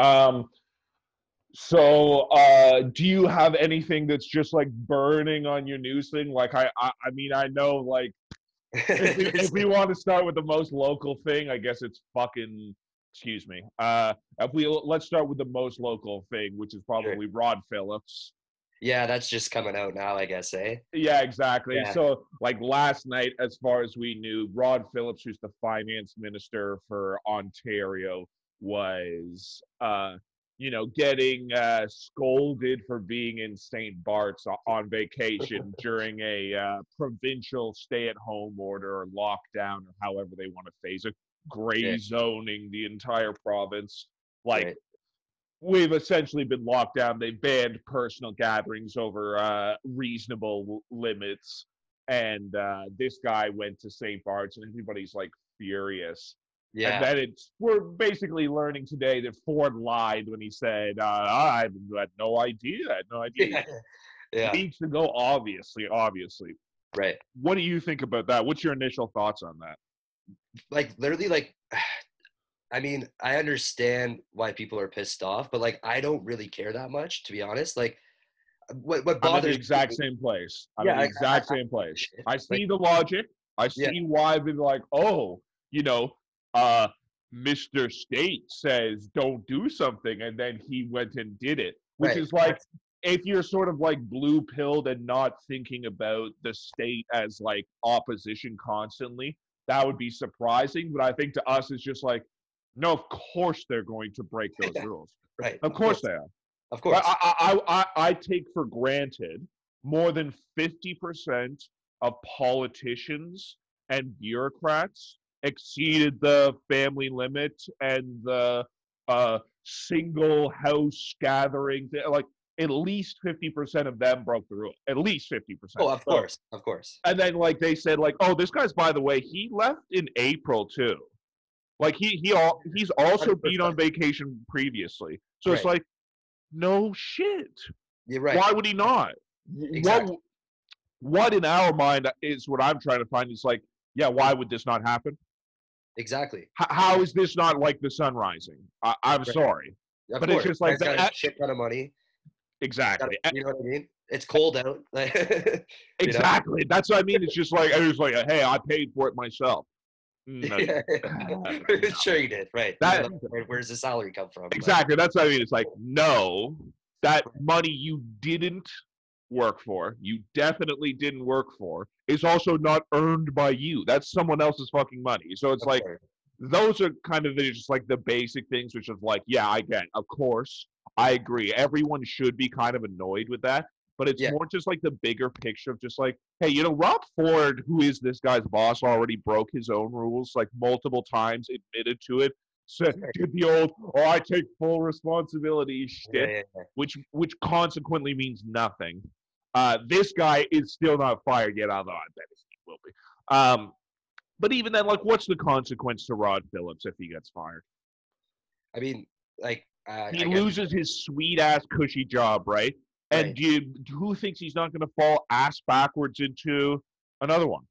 Um, so, uh, do you have anything that's just like burning on your news thing? Like, I, I, I mean, I know, like, if we, if we want to start with the most local thing, I guess it's fucking. Excuse me. Uh, if we let's start with the most local thing, which is probably Rod Phillips. yeah, that's just coming out now, I guess, eh? Yeah, exactly. Yeah. So, like last night, as far as we knew, Rod Phillips, who's the finance minister for Ontario, was, uh, you know, getting uh, scolded for being in St. Bart's on vacation during a uh, provincial stay-at-home order or lockdown, or however they want to phase it, gray Yeah. zoning the entire province. Like, Right. we've essentially been locked down. They banned personal gatherings over uh, reasonable limits. And uh, this guy went to St. Bart's, and everybody's like furious. And Yeah. then it's we're basically learning today that Ford lied when he said, uh, "I had no idea. I had no idea." yeah. Needs to go obviously, obviously. Right. What do you think about that? What's your initial thoughts on that? like literally like I mean, I understand why people are pissed off, but like I don't really care that much, to be honest. Like what what I'm bothers the exact me- same place. I'm Yeah, the exact I- same place. I see the logic. I see Yeah. why they're like, oh, you know, uh, Mr. State says don't do something, and then he went and did it, which Right. is like if you're sort of like blue pilled and not thinking about the state as like opposition constantly, that would be surprising. But I think to us, it's just like, no, of course they're going to break those Yeah. rules. right. Of course they are. Of course. I, I, I I take for granted more than 50% of politicians and bureaucrats exceeded the family limit and the uh, single house gathering. Like at least 50% of them broke the rule. At least 50%. oh, of course. Of course. And then like they said like, oh, this guy's by the way, he left in April too. Like he he all he's also been on vacation previously. So it's like, no shit. You're right. Why would he not? Exactly. What what in our mind is what I'm trying to find is like, yeah, why would this not happen? Exactly. H- how is this not like the sun rising? I- I'm Right. sorry. Of But it's just like got that- a shit ton of money. Exactly. Got- You know what I mean? It's cold out. Like, know? Exactly. That's what I mean. It's just like I was like, hey, I paid for it myself. No, Yeah. sure you did. Right. That- Where- Where's the salary come from? Like, Exactly. That's what I mean. It's like, no, that money you didn't work for, you definitely didn't work for, is also not earned by you. That's someone else's fucking money. So it's of like, those are kind of the, just like the basic things, which is like, yeah, I get, of course, I agree. Everyone should be kind of annoyed with that. But it's Yeah. more just like the bigger picture of just like, hey, you know, Rob Ford, who is this guy's boss, already broke his own rules like multiple times, admitted to it. So Right. did the old, oh, I take full responsibility shit, yeah, yeah. which which consequently means nothing. Uh, this guy is still not fired yet, although I bet he will be. Um, but even then, like, what's the consequence to Rod Phillips if he gets fired? I mean, like, uh, He loses his sweet ass cushy job, right? And Right. do you, who thinks he's not going to fall ass backwards into another one?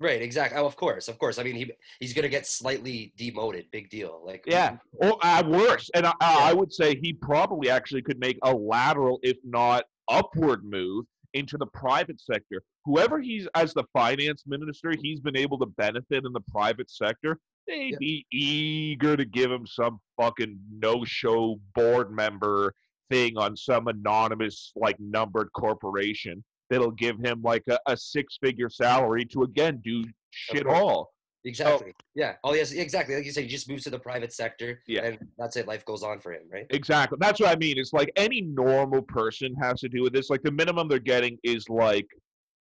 Right, exactly. Oh, of course, of course. I mean, he he's gonna get slightly demoted. Big deal. Like, Yeah, or uh, worse. And I, I would say he probably actually could make a lateral, if not upward, move into the private sector. Whoever he's as the finance minister, he's been able to benefit in the private sector. They'd Yeah. be eager to give him some fucking no-show board member thing on some anonymous, like numbered corporation that'll give him like a, a six-figure salary to again do shit all. Exactly. Yeah. Oh, yes, exactly. Like you said, he just moves to the private sector. Yeah. And that's it. Life goes on for him, right? Exactly. That's what I mean. It's like any normal person has to do with this. Like the minimum they're getting is like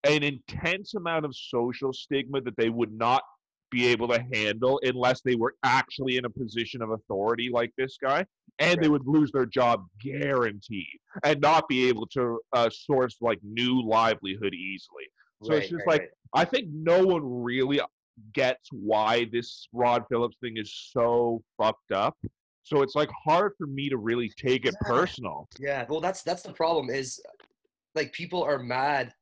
an intense amount of social stigma that they would not be able to handle unless they were actually in a position of authority like this guy. And they would lose their job guaranteed and not be able to uh, source like new livelihood easily. So it's just right, like right. I think no one really gets why this Rod Phillips thing is so fucked up. So it's like hard for me to really take it Yeah. personal. Yeah. Well, that's that's the problem. Is like people are mad.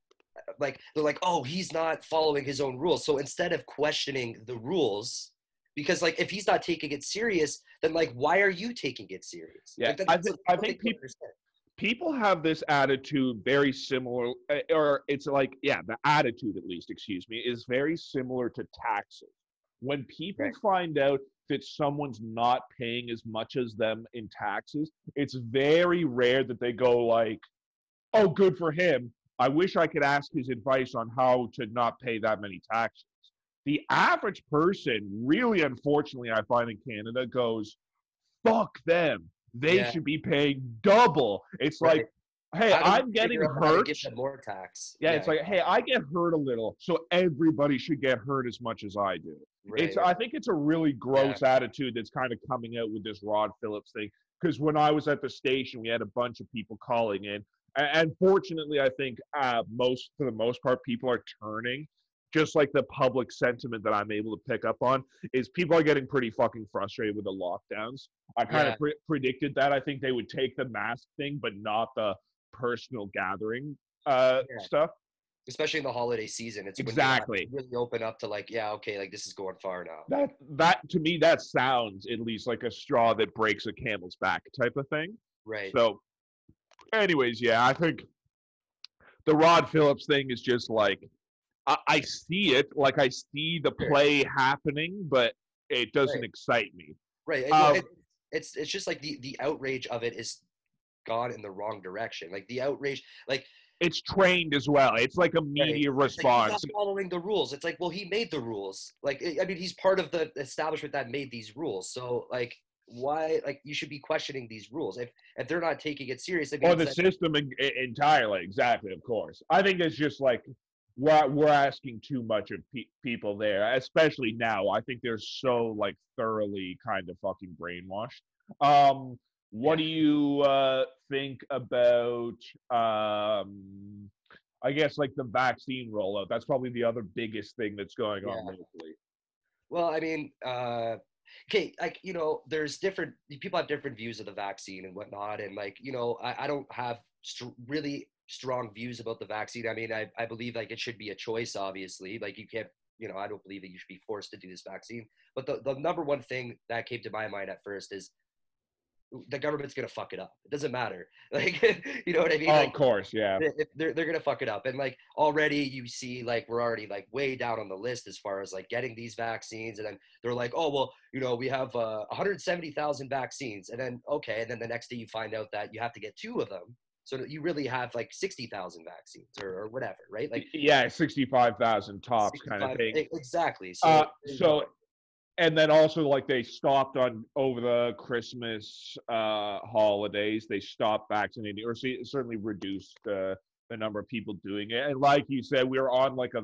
Like they're like, oh, he's not following his own rules. So instead of questioning the rules, because like if he's not taking it serious, then like why are you taking it serious? Yeah, Like, I think- I think understand. People have this attitude very similar uh, or it's like yeah the attitude at least excuse me is very similar to taxes. When people Right. find out that someone's not paying as much as them in taxes it's very rare that they go like oh good for him. I wish i could ask his advice on how to not pay that many taxes. The average person really unfortunately i find in canada goes fuck them they Yeah. should be paying double it's Right. like hey i'm getting figure out how to hurt them more tax. yeah, it's like hey i get hurt a little so everybody should get hurt as much as i do right, it's i think it's a really gross Yeah. attitude that's kind of coming out with this rod phillips thing because when i was at the station we had a bunch of people calling in and fortunately i think uh, most for the most part people are turning just like the public sentiment that i'm able to pick up on is people are getting pretty fucking frustrated with the lockdowns i kind Yeah. of pre- predicted that i think they would take the mask thing but not the personal gathering uh, Yeah. stuff especially in the holiday season. It's when you have to Exactly. really open up to like, yeah, okay, like this is going far now. that that to me that sounds at least like a straw that breaks a camel's back type of thing Right. so anyways yeah i think the rod phillips thing is just like i, I see it like i see the play happening but it doesn't Right. excite me Right. and, Um, it, it's it's just like the the outrage of it is gone in the wrong direction. Like the outrage, like it's trained as well it's like a media It's like, he's response not following the rules. It's like, well, he made the rules. Like, I mean, he's part of the establishment that made these rules. So, like, why? Like, you should be questioning these rules. If if they're not taking it seriously, or the that- system e- entirely exactly of course i think it's just like we're, we're asking too much of pe- people there especially now i think they're so like thoroughly kind of fucking brainwashed. Um what do you uh think about um i guess like the vaccine rollout? That's probably the other biggest thing that's going on Yeah. locally Well, I mean, uh, okay, like you know, there's different people have different views of the vaccine and whatnot, and like you know, I, I don't have str- really strong views about the vaccine. I mean, I, I believe like it should be a choice, obviously. Like you can't, you know, I don't believe that you should be forced to do this vaccine. But the the number one thing that came to my mind at first is the government's gonna fuck it up. It doesn't matter, like you know what I mean? oh, Like, of course yeah they're they're gonna fuck it up and like already you see like we're already like way down on the list as far as like getting these vaccines and then they're like oh well you know we have uh, 170,000 vaccines and then okay and then the next day you find out that you have to get two of them so that you really have like 60,000 vaccines or, or whatever right like yeah 65000 tops kind of thing exactly so Uh, so and then also like they stopped on over the Christmas uh, holidays. They stopped vaccinating, or see, certainly reduced uh, the number of people doing it. And like you said, we were on like a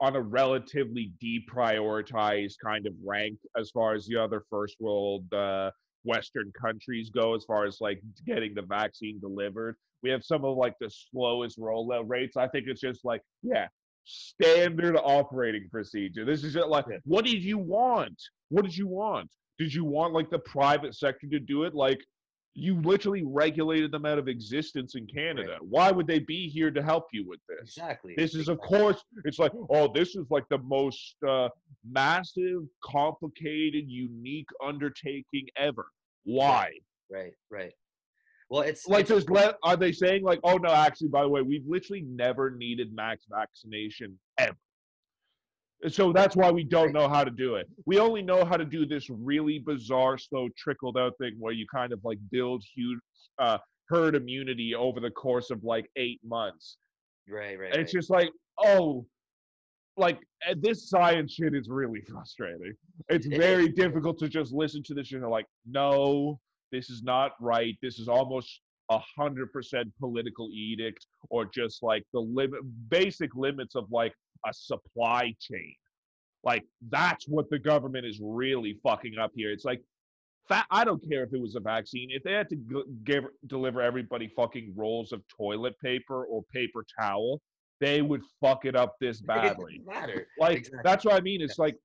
on a relatively deprioritized kind of rank as far as the other first world uh, Western countries go, as far as like getting the vaccine delivered. We have some of like the slowest rollout rates. I think it's just like yeah, standard operating procedure. This is just like, Yeah. what did you want? What did you want? Did you want like the private sector to do it? Like, you literally regulated them out of existence in Canada. Why would they be here to help you with this? exactly This is, of course, it's like, oh, this is like the most uh, massive, complicated, unique undertaking ever. Why? right right well it's Like, it's, there's le- are they saying like, oh no, actually, by the way, we've literally never needed max vaccination ever. So that's why we don't know how to do it. We only know how to do this really bizarre, slow, trickled out thing where you kind of like build huge uh, herd immunity over the course of like eight months. right right And it's right. just like, oh, like uh, this science shit is really frustrating. It's very difficult to just listen to this and you're like, no, this is not right. This is almost a hundred percent political edict or just like the limit basic limits of like a supply chain. Like that's what the government is really fucking up here. It's like I don't care if it was a vaccine. If they had to g- give deliver everybody fucking rolls of toilet paper or paper towel, they would fuck it up this badly. Like Exactly. that's what I mean. It's like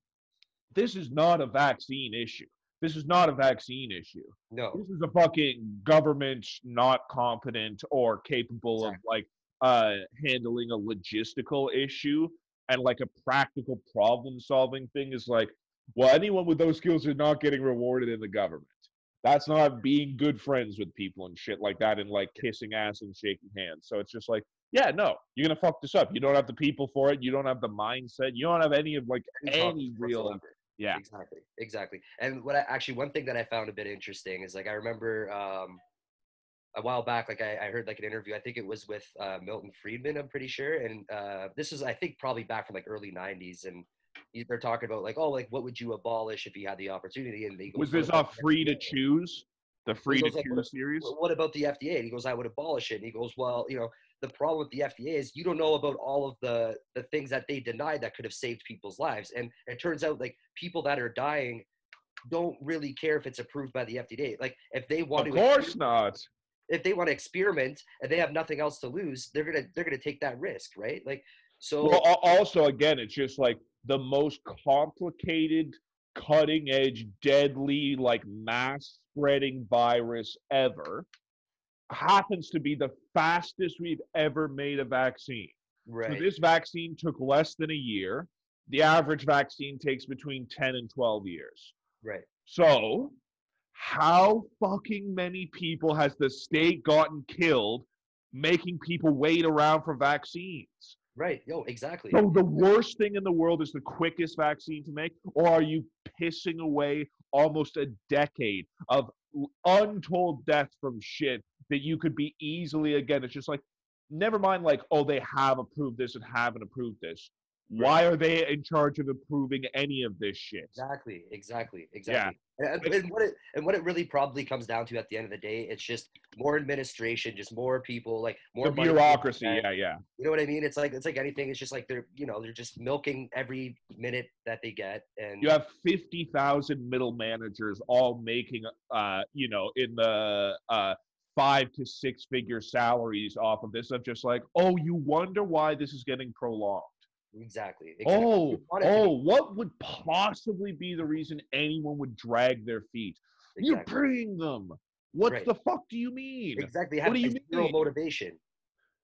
this is not a vaccine issue. This is not a vaccine issue. no This is a fucking government not competent or capable of like uh handling a logistical issue and like a practical problem solving thing is like Well, anyone with those skills are not getting rewarded in the government. That's not being good friends with people and shit like that and like kissing ass and shaking hands. So it's just like, yeah, no, you're gonna fuck this up. You don't have the people for it. You don't have the mindset. You don't have any of like any real. Yeah. Exactly. Exactly. And what I actually one thing that I found a bit interesting is like I remember um a while back, like I, I heard like an interview, I think it was with uh, Milton Friedman, I'm pretty sure. And uh, this is, I think, probably back from like early 90s. And they're talking about like, oh, like what would you abolish if you had the opportunity? And he goes, Was this off the free to choose? The free to like, choose series? What about the FDA? And he goes, I would abolish it. And he goes, well, you know, the problem with the FDA is you don't know about all of the the things that they denied that could have saved people's lives. And it turns out like people that are dying don't really care if it's approved by the FDA. Like if they want Of to, course not. if they want to experiment and they have nothing else to lose, they're gonna they're gonna take that risk, right? Like so. Well, also, again, it's just like the most complicated, cutting edge, deadly, like mass spreading virus ever happens to be the fastest we've ever made a vaccine. right. So this vaccine took less than a year. The average vaccine takes between 10 and 12 years. right. So, how fucking many people has the state gotten killed making people wait around for vaccines? Right. Yo, exactly. So the worst thing in the world is the quickest vaccine to make, or are you pissing away almost a decade of untold death from shit that you could be easily again? It's just like, never mind, like, oh, they have approved this and haven't approved this. Why are they in charge of approving any of this shit? Exactly, exactly, exactly. And, and what it and what it really probably comes down to at the end of the day, it's just more administration, just more people, like more The bureaucracy, yeah, yeah. You know what I mean? It's like it's like anything. It's just like they're you know they're just milking every minute that they get, and You have fifty thousand middle managers all making, uh, you know, in the uh, five to six figure salaries off of this. Of just like, oh, you wonder why this is getting prolonged. exactly. exactly. Oh, You want it to oh, be- oh, what would possibly be the reason anyone would drag their feet? You're exactly. paying them. What Right. the fuck do you mean? exactly. What do you zero mean? motivation.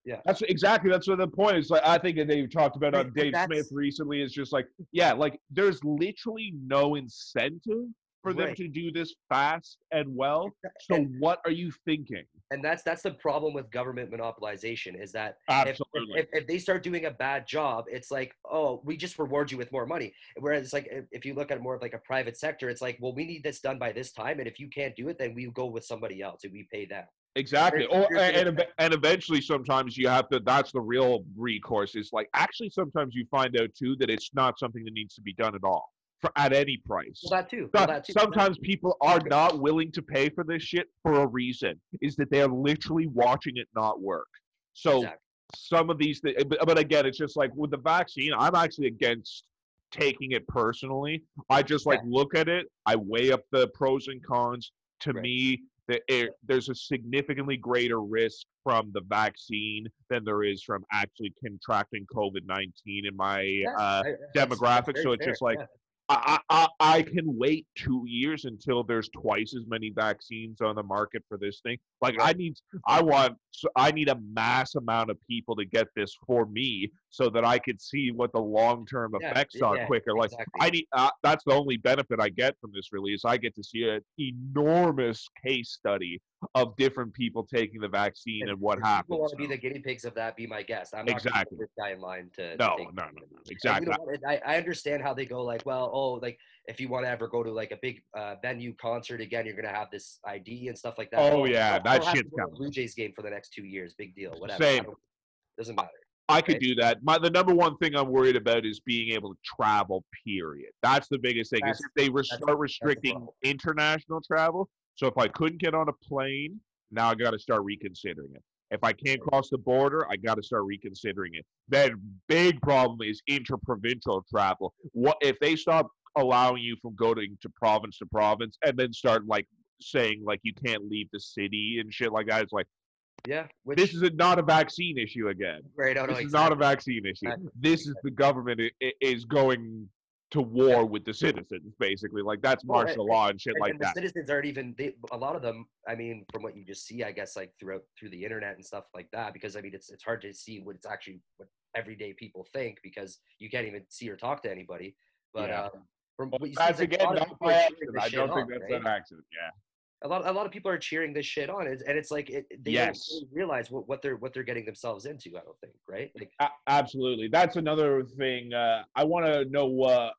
Yeah. That's exactly that's what the point is. Like I think that they talked about Right, on Dave Smith recently is just like, yeah, like there's literally no incentive for them Right. to do this fast and well. So And- what are you thinking? and that's that's the problem with government monopolization is that if, Absolutely. if, if they start doing a bad job it's like oh we just reward you with more money whereas it's like if, you look at more of like a private sector it's like well we need this done by this time and if you can't do it then we go with somebody else and we pay them Exactly. Or and, and eventually sometimes you have to that's the real recourse is like actually sometimes you find out too that it's not something that needs to be done at all for at any price. well that too well, that too sometimes people are not willing to pay for this shit for a reason is that they're literally watching it not work so Exactly. some of these things but, but again it's just like with the vaccine i'm actually against taking it personally i just like look at it i weigh up the pros and cons to Right. me that it, there's a significantly greater risk from the vaccine than there is from actually contracting covid-19 in my Yeah, uh, demographic, so it's fair, just like, yeah. I, I, I can wait two years until there's twice as many vaccines on the market for this thing. Like I need, I want, I need a mass amount of people to get this for me, so that I could see what the long term Yeah, effects are yeah, quicker. Like exactly. I need, uh, that's the only benefit I get from this release. I get to see an enormous case study of different people taking the vaccine and, what happens. People want to be the guinea pigs of that. Be my guest. I'm not Exactly. this guy in line to. to no, take no, no, no, And exactly. I, I understand how they go like, well, oh, like if you want to ever go to like a big uh, venue concert again, you're gonna have this ID and stuff like that. Oh, yeah, I'll- that to shit's to coming. Blue Jays game for the next two years. Big deal. Whatever. Same. Doesn't matter. I could do that. My the number one thing I'm worried about is being able to travel. Period. That's the biggest thing. Is if they that's- start restricting international travel. So if I couldn't get on a plane, now I got to start reconsidering it. If I can't cross the border, I got to start reconsidering it. Then big problem is interprovincial travel. What if they stop allowing you from going to province to province and then start like saying like you can't leave the city and shit like that? It's like Yeah. Which, this is a, not a vaccine issue again right. Know this is not a vaccine issue. Exactly, This is the government is going to war with the citizens, basically. Like that's Well, and- martial law and shit and, like and the that. citizens aren't even they, a lot of them i mean from what you just see i guess like throughout through the internet and stuff like that because i mean it's it's hard to see what it's actually what everyday people think because you can't even see or talk to anybody but Yeah. um, From Well, what you see, that's a again not by accident. I don't think on, that's right? an accident. Yeah. a lot a lot of people are cheering this shit on and and it's like it, they Yes. don't really realize what, what they're what they're getting themselves into i don't think right like A- absolutely. That's another thing. Uh, I want to know uh,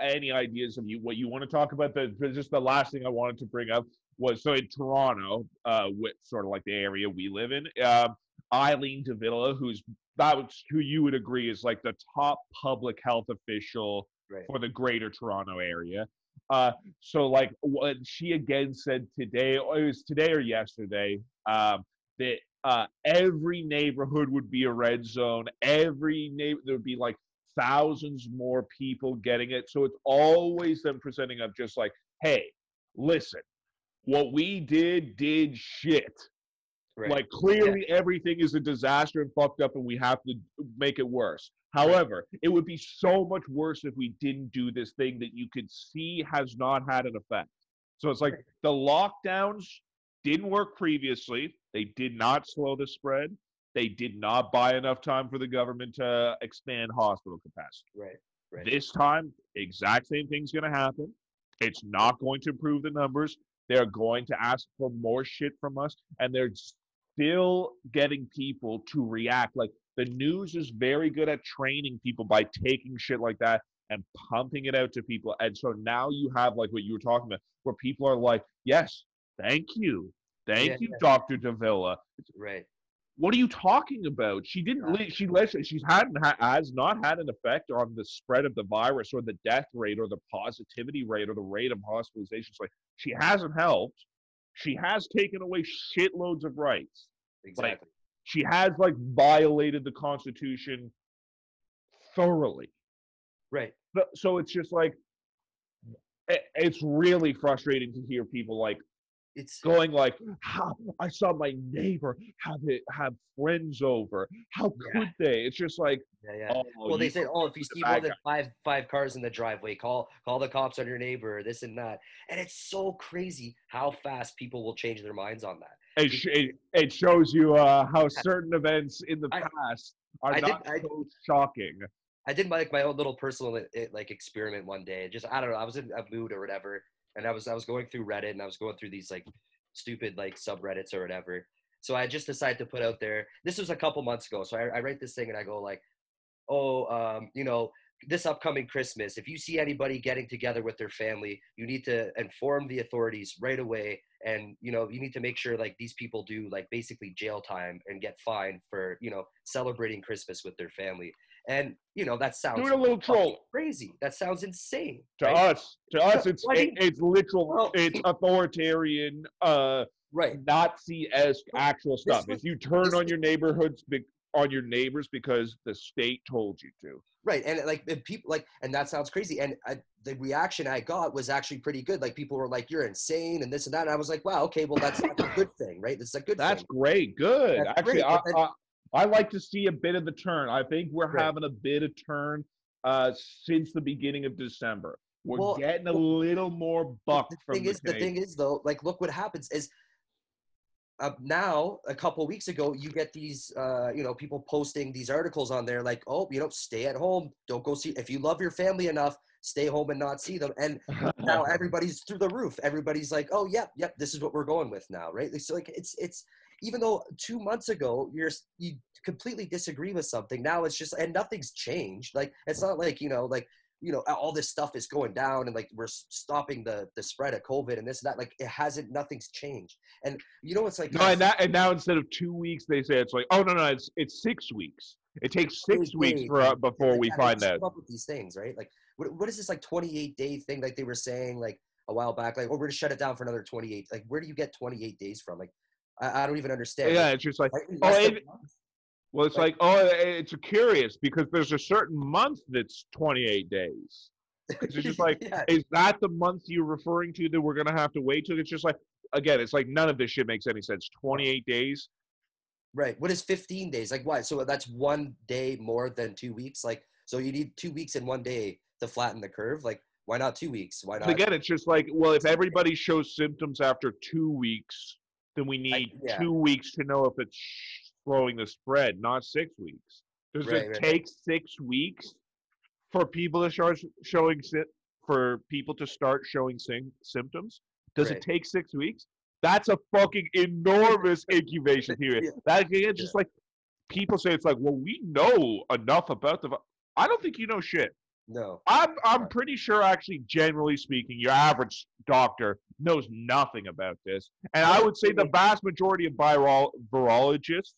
any ideas of you, what you want to talk about. The but just the last thing I wanted to bring up was so in Toronto, uh, with sort of like the area we live in, um, Eileen de Villa, who's that was who you would agree is like the top public health official right for the greater Toronto area. Uh, so like what she again said today, or it was today or yesterday, um, that uh, every neighborhood would be a red zone. Every neighbor there would be like thousands more people getting it. So it's always them presenting up just like, hey, listen, what we did did shit. right Like clearly everything is a disaster and fucked up, and we have to make it worse. However, it would be so much worse if we didn't do this thing that you could see has not had an effect. So it's like Right. the lockdowns didn't work previously. They did not slow the spread. They did not buy enough time for the government to expand hospital capacity. right right This time, exact same thing's going to happen. It's not going to improve the numbers. They're going to ask for more shit from us, and they're still getting people to react. Like the news is very good at training people by taking shit like that and pumping it out to people. And so now you have like what you were talking about, where people are like, "Yes, thank you, thank Yeah, you, Doctor de Villa." right What are you talking about? She didn't. Yeah. She literally. She's hadn't has not had an effect on the spread of the virus or the death rate or the positivity rate or the rate of hospitalizations. Like she hasn't helped. She has taken away shitloads of rights. exactly She has like violated the Constitution thoroughly. right So- So it's just like it, it's really frustrating to hear people like it's going like, "How I saw my neighbor have it have friends over. How Yeah. could they?" It's just like, yeah yeah oh, well they say oh if you see more than five five cars in the driveway call call the cops on your neighbor this and that and it's so crazy how fast people will change their minds on that It, sh- it, it shows you uh, how certain events in the I- past are I did- not I- shocking. I did my, like my own little personal eh, like experiment one day. Just I don't know. I was in a mood or whatever, and I was I was going through Reddit and I was going through these like stupid like subreddits or whatever. So I just decided to put out there. This was a couple months ago. So I, I write this thing and I go like, oh, um, you know, this upcoming Christmas, if you see anybody getting together with their family, you need to inform the authorities right away. And, you know, you need to make sure like these people do like basically jail time and get fined for, you know, celebrating Christmas with their family. And, you know, that sounds Doing a little troll crazy. That sounds insane. to right? us. To us, it's it, it's literal. Well- it's authoritarian, uh, Right. Nazi-esque actual stuff. was- if you turn on your neighborhoods, be- on your neighbors because the state told you to. Right, and like and people like, and that sounds crazy. And I, the reaction I got was actually pretty good. Like people were like, "You're insane," and this and that. And I was like, "Wow, okay, well that's, that's a good thing, right? This is a good That's thing." great. Good. That's Actually, great, I, then- I, I like to see a bit of the turn. I think we're Right. having a bit of turn uh, since the beginning of December. We're Well, getting a little more buck the from thing the is, the thing is though, like, look what happens is. Uh, now, a couple weeks ago, you get these, uh, you know, people posting these articles on there, like, "Oh, you know, stay at home. Don't go see. If you love your family enough, stay home and not see them." And now everybody's through the roof. Everybody's like, "Oh, yep, yep, this is what we're going with now, right?" So like, it's it's even though two months ago you're you completely disagree with something, now it's just and nothing's changed. Like it's not like you know like you know all this stuff is going down and like we're stopping the the spread of COVID and this and that. Like it hasn't, nothing's changed. And you know it's like No, and, that, and now instead of two weeks, they say it's like, oh no, no, it's it's six weeks. It takes six weeks for uh, before like, we find that up with these things, right? Like what what is this like 28 day thing like they were saying like a while back? Like, oh, we're gonna shut it down for another 28. Like, where do you get 28 days from? Like, I, I don't even understand. Yeah, it's just like? Oh, less than a even- month? well, it's like- like, oh, it's curious because there's a certain month that's 28 days. It's just like, yeah, is that the month you're referring to that we're gonna have to wait to? It's just like, again, it's like none of this shit makes any sense. 28 days. right. What is 15 days? Like, what? So that's one day more than two weeks. Like, so you need two weeks in one day to flatten the curve. Like, why not two weeks? Why not? Again, it's just like, well, if everybody shows symptoms after two weeks, then we need yeah. two weeks to know if it's slowing the spread, not six weeks. Does Right, it right, take six weeks for people to start showing for people to start showing sym- symptoms? Does it take six weeks? That's a fucking enormous incubation period. Yeah. That it's just like people say it's like, well, we know enough about the. I don't think you know shit. No. I'm I'm pretty sure, actually, generally speaking, your average doctor knows nothing about this, and I would say the vast majority of viral virologists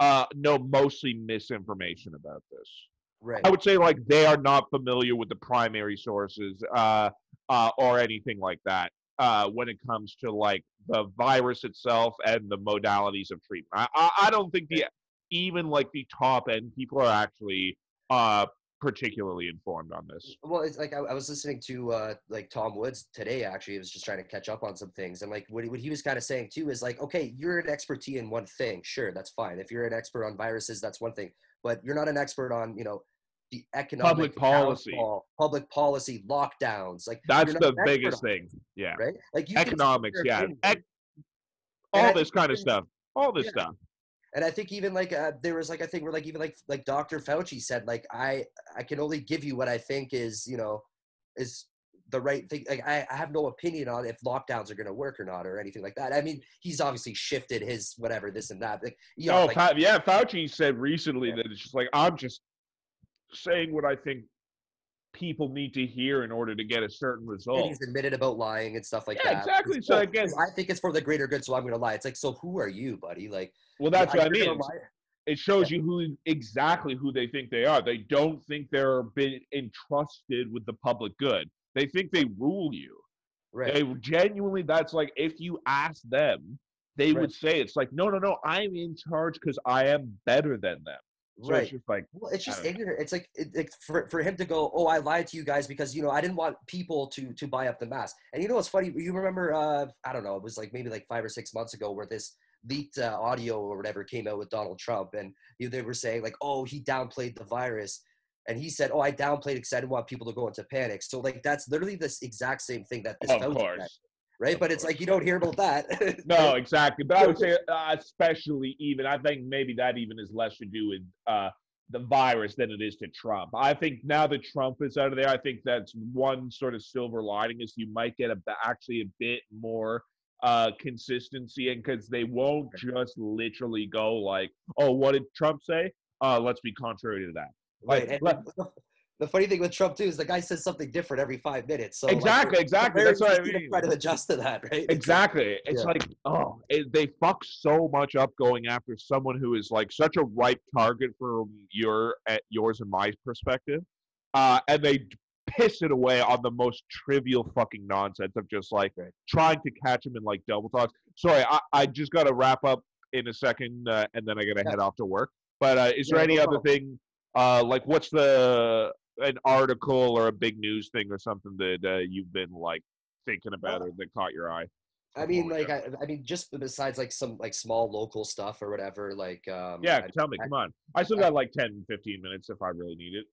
uh, know mostly misinformation about this. Right. I would say like they are not familiar with the primary sources uh, uh, or anything like that uh, when it comes to like the virus itself and the modalities of treatment. I, I, I don't think the even like the top end people are actually uh, particularly informed on this. Well, it's like I, I was listening to uh, like Tom Woods today. Actually, I was just trying to catch up on some things, and like what, he- what he was kind of saying too is like, okay, you're an expert in one thing, sure, that's fine. If you're an expert on viruses, that's one thing, but you're not an expert on you know the economic public policy. downfall, public policy, lockdowns. Like That's the biggest on thing. Yeah. right? Like you Economics, yeah. opinion, Ec- And all this kind of stuff. All this Yeah. stuff. And I think even like uh, there was like I think where like even like like Dr. Fauci said like I I can only give you what I think is you know is the right thing. Like I, I have no opinion on if lockdowns are going to work or not or anything like that. I mean he's obviously shifted his whatever this and that. Like, you know, No, like, yeah, Fauci said recently Yeah. that it's just like I'm just saying what I think people need to hear in order to get a certain and result. he's admitted about lying and stuff like Yeah, that. exactly. It's, So "Oh, again- I think it's for the greater good, so I'm going to lie. It's like, so who are you, buddy? Like, Well, that's yeah, what I mean. It shows you who exactly who they think they are. They don't think they're been entrusted with the public good. They think they rule you. Right. They genuinely. That's like if you ask them, they Right. would say it's like no, no, no. I'm in charge because I am better than them. So right. it's just like Well, it's just don't know. ignorant. It's like it, it, for for him to go, oh, I lied to you guys because you know I didn't want people to to buy up the mask. And you know what's funny? You remember? Uh, I don't know. It was like maybe like five or six months ago where this leaked uh, audio or whatever came out with Donald Trump, and you know, they were saying like, oh, he downplayed the virus, and he said, oh, I downplayed it because I didn't want people to go into panic. So like that's literally this exact same thing that this of Fauci course. Right? But it's like you don't hear about that. No, exactly. But I would say, uh, especially even, I think maybe that even is less to do with uh, the virus than it is to Trump. I think now that Trump is out of there, I think that's one sort of silver lining is you might get a actually a bit more uh, consistency, and because they won't just literally go like, "Oh, what did Trump say? Uh, let's be contrary to that." Right. Like, And let- the- funny thing with Trump too is the guy says something different every five minutes. So Exactly, it's exactly. That's what I easy to. Try to adjust to that, right? Exactly. It's Yeah. like, oh, it, they fuck so much up going after someone who is like such a ripe target from your at yours and my perspective, uh, and they piss it away on the most trivial fucking nonsense of just like trying to catch him in like double talks. Sorry, I, I just got to wrap up in a second, uh, and then I got to Yeah. head off to work. But uh, is there Yeah, any no other problem. thing? Uh, like, what's the an article or a big news thing or something that uh, you've been like thinking about or that caught your eye? I mean, like, I, I mean, just besides like some like small local stuff or whatever, like, um, Yeah, I, tell me. I- Come on. I still I- got like 10, 15 minutes if I really need it.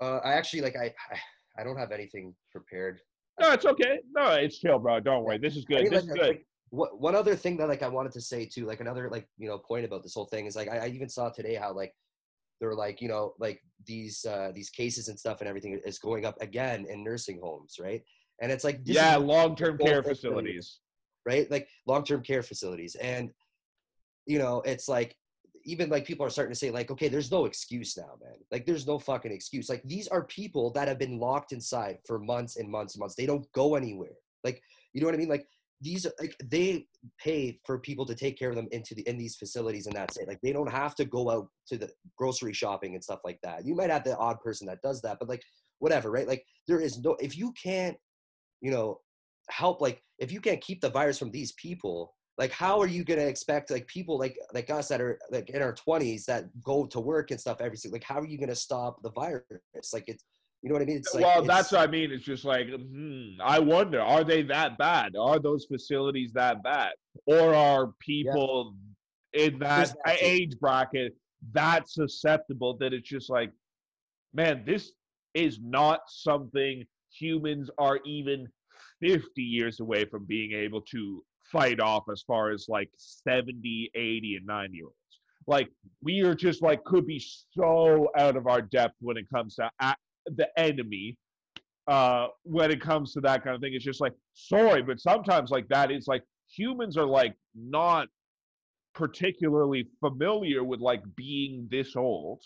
uh, I actually like, I, I, I don't have anything prepared. No, it's okay. No, it's chill, bro. Don't worry. This is I good. mean, This like, is good. like, what one other thing that like I wanted to say too, like another like you know point about this whole thing is like I, I even saw today how like they're like you know like these uh these cases and stuff and everything is going up again in nursing homes, right? And it's like Yeah, long-term care facilities. right? Like long-term care facilities. And you know, it's like even like people are starting to say like, okay, there's no excuse now, man. Like there's no fucking excuse. Like these are people that have been locked inside for months and months and months. They don't go anywhere. Like, you know what I mean? Like these are like they pay for people to take care of them into the in these facilities and that's it. Like they don't have to go out to the grocery shopping and stuff like that. You might have the odd person that does that, but like whatever, right? Like there is no if you can't, you know, help like if you can't keep the virus from these people like how are you going to expect like people like like us that are like in our 20s that go to work and stuff every single like how are you going to stop the virus like it's you know what i mean it's like well, it's, that's what I mean. It's just like, hmm, I wonder, are they that bad? Are those facilities that bad? Or are people in that, There's that too. age bracket that susceptible that it's just like, man, this is not something humans are even 50 years away from being able to fight off as far as like 70, 80, and 90 year olds. Like, we are just like, could be so out of our depth when it comes to the enemy uh, when it comes to that kind of thing. It's just like, sorry, but sometimes like that is like humans are like not particularly familiar with like being this old,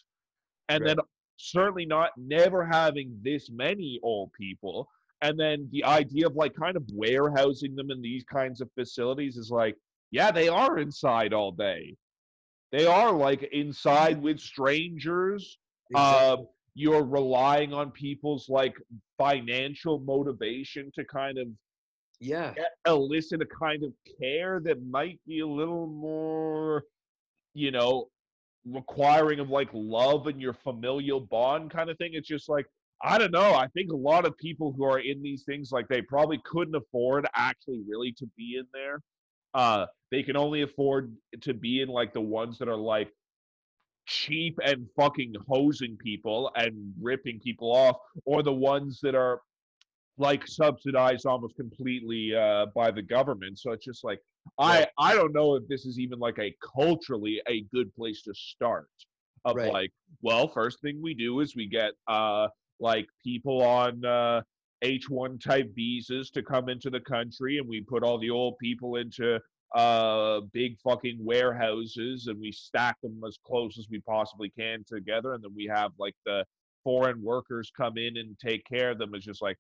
and Right. then certainly not never having this many old people. And then the idea of like kind of warehousing them in these kinds of facilities is like, yeah, they are inside all day. They are like inside with strangers. Exactly. Um, you're relying on people's like financial motivation to kind of yeah. elicit a kind of care that might be a little more, you know, requiring of like love and your familial bond kind of thing. It's just like, I don't know. I think a lot of people who are in these things, like they probably couldn't afford actually really to be in there. Uh, they can only afford to be in like the ones that are like cheap and fucking hosing people and ripping people off, or the ones that are like subsidized almost completely uh, by the government. So it's just like I I don't know if this is even like a culturally a good place to start. Of Right. like, well, first thing we do is we get uh like people on uh H1 type visas to come into the country and we put all the old people into uh big fucking warehouses and we stack them as close as we possibly can together and then we have like the foreign workers come in and take care of them it's just like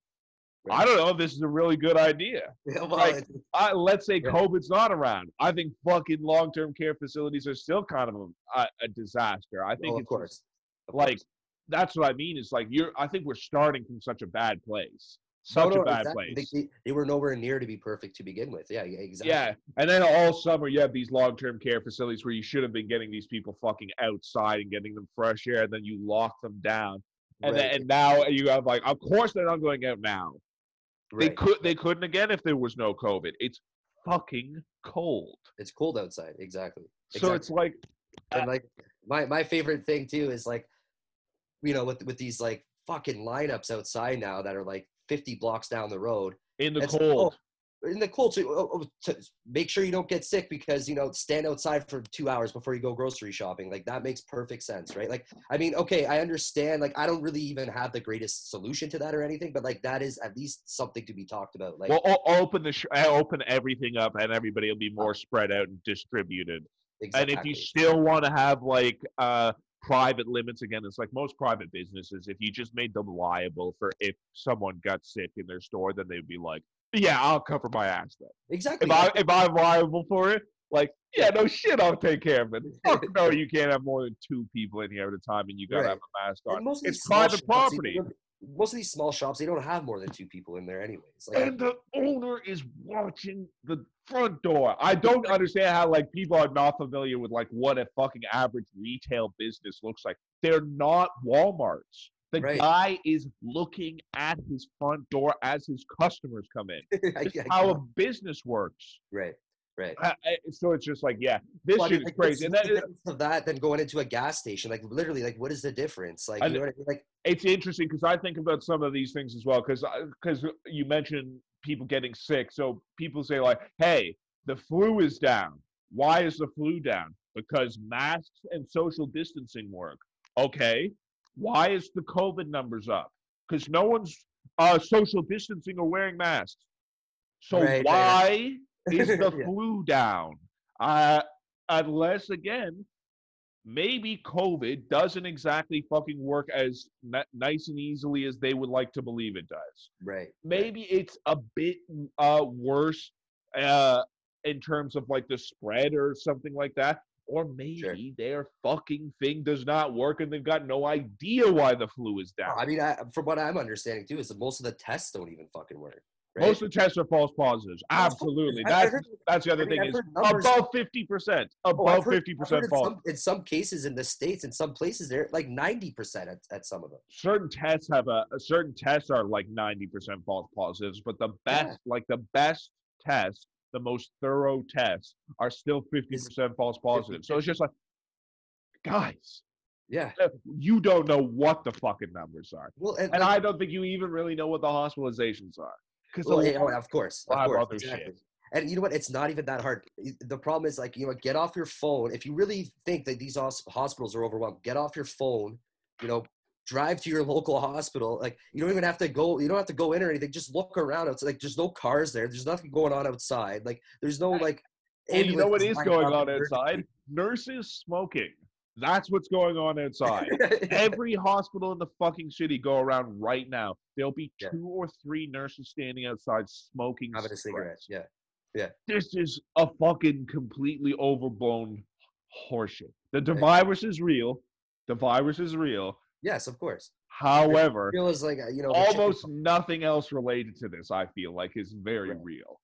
I don't know if this is a really good idea. well, like, I, let's say Yeah. COVID's not around. I think fucking long-term care facilities are still kind of a, a, disaster. I think well, of it's course. Of like course. that's what I mean. Is like you're. I think we're starting from such a bad place, such no, a bad exactly. Place. they, they were nowhere near to be perfect to begin with. Yeah, yeah, exactly. Yeah, and then all summer you have these long-term care facilities where you should have been getting these people fucking outside and getting them fresh air, and then you lock them down, and right. then and now you have like, of course they're not going out now. They could they couldn't again if there was no COVID. It's fucking cold. It's cold outside. Exactly. So it's like And uh like my my favorite thing too is like, you know, with with these like fucking lineups outside now that are like 50 blocks down the road in the It's- cold. in the cold to, oh, oh, to make sure you don't get sick because you know stand outside for two hours before you go grocery shopping like that makes perfect sense right like i mean okay i understand like i don't really even have the greatest solution to that or anything but like that is at least something to be talked about like well, o- open the sh- uh, open everything up, and everybody will be more spread out and distributed. exactly. And if you still want to have like uh private limits again, it's like most private businesses. If you just made them liable for if someone got sick in their store, then they'd be like, "Yeah, I'll cover my ass then." exactly If I if I'm liable for it, like, yeah, no shit, I'll take care of it. Fuck no, you can't have more than two people in here at a time, and you gotta Right. have a mask on. It's private property. Most of these small shops they don't have more than two people in there anyways like and the owner is watching the front door. I don't understand how like people are not familiar with like what a fucking average retail business looks like. They're not Walmarts. The Right. guy is looking at his front door as his customers come in. I how a business works. right right uh, so it's just like, yeah, this Well, I shit mean, is like, crazy. And that, the of that than going into a gas station like literally like what is the difference like I you know I mean? like it's interesting because I think about some of these things as well. Because because you mentioned people getting sick, so people say like, "Hey, the flu is down. Why is the flu down? Because masks and social distancing work. Okay, why is the COVID numbers up? Because no one's uh, social distancing or wearing masks. So Right, right, why is the Yeah. flu down? Uh, unless again maybe COVID doesn't exactly fucking work as n- nice and easily as they would like to believe it does. right Maybe it's a bit uh, worse uh, in terms of like the spread or something like that. Or maybe their fucking thing does not work and they've got no idea why the flu is down. I mean, I, from what I'm understanding too, is that most of the tests don't even fucking work. Right? Most of the tests are false positives. Absolutely. positives. I- I That's heard- that's the other I mean, thing is above fifty percent. Oh, Above fifty percent in false. some, in some cases in the states, in some places, they're like ninety percent at, at some of them. certain tests have a, a certain tests are like 90% false positives but the best Yeah. like the best tests the most thorough tests are still 50% false positives so it's just like guys Yeah. uh, you don't know what the fucking numbers are Well, and, and like, i don't think you even really know what the hospitalizations are because well, yeah, oh, of course, of course, other shit. exactly. And you know what? It's not even that hard. The problem is like you know, get off your phone if you really think that these hospitals are overwhelmed. Get off your phone. You know, drive to your local hospital. Like you don't even have to go. You don't have to go in or anything. Just look around. It's like there's no cars there. There's nothing going on outside. Like there's no like. And you know what is going on outside? Nurses smoking. That's what's going on outside. Every hospital in the fucking city go around right now. There'll be Yeah. two or three nurses standing outside smoking having a cigarette. cigarettes. Yeah. Yeah. This is a fucking completely overblown horseshit. The, the virus is real. The virus is real. Yes, of course. However, Feel is like you know almost nothing else related to this, I feel like, is very Right. real.